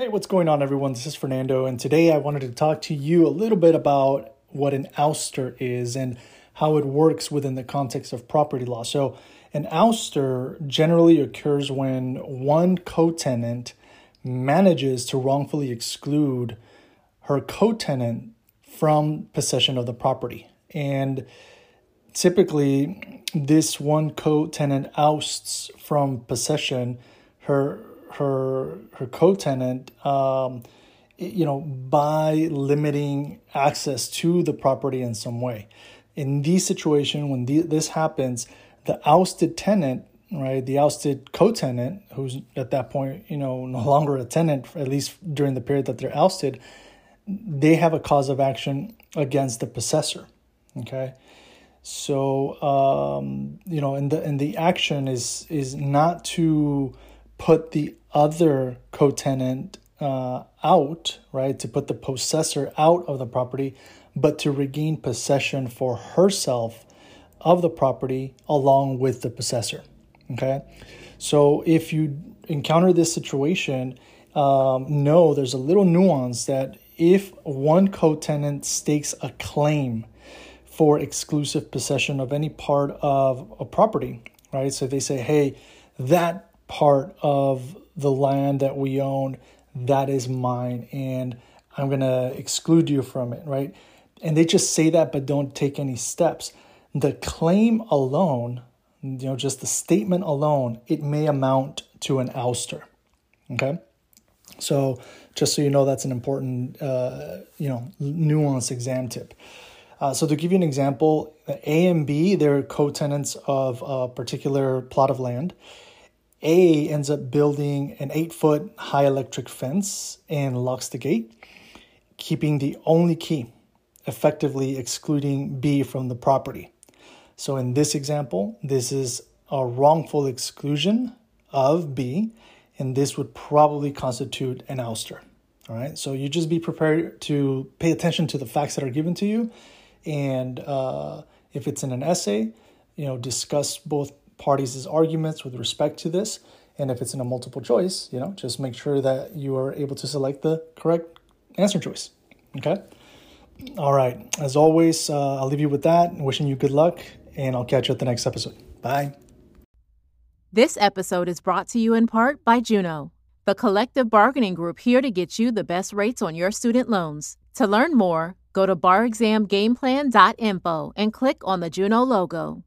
Hey, what's going on, everyone? This is Fernando, and today I wanted to talk to you a little bit about what an ouster is and how it works within the context of property law. So, an ouster generally occurs when one co tenant manages to wrongfully exclude her co tenant from possession of the property. And typically, this one co tenant ousts from possession her her her co-tenant um, you know by limiting access to the property in some way. In these situations when the, this happens the ousted tenant right the ousted co-tenant who's at that point you know no longer a tenant at least during the period that they're ousted they have a cause of action against the possessor okay? So um, you know and the and the action is is not to put the other co-tenant uh, out, right? To put the possessor out of the property, but to regain possession for herself of the property along with the possessor. Okay, so if you encounter this situation, um, know there's a little nuance that if one co-tenant stakes a claim for exclusive possession of any part of a property, right? So they say, hey, that part of the land that we own that is mine and i'm going to exclude you from it right? And they just say that but don't take any steps. The claim alone you know just the statement alone it may amount to an ouster okay? So just so you know that's an important uh, you know nuance exam tip. Uh, so to give you an example a and b they're co-tenants of a particular plot of land a ends up building an eight foot high electric fence and locks the gate, keeping the only key, effectively excluding B from the property. So in this example, this is a wrongful exclusion of B, and this would probably constitute an ouster. All right, so you just be prepared to pay attention to the facts that are given to you, and uh, if it's in an essay, you know, discuss both parties' arguments with respect to this. And if it's in a multiple choice, you know, just make sure that you are able to select the correct answer choice. Okay. All right. As always, uh, I'll leave you with that. And wishing you good luck, and I'll catch you at the next episode. Bye. This episode is brought to you in part by Juno, the collective bargaining group here to get you the best rates on your student loans. To learn more, go to barexamgameplan.info and click on the Juno logo.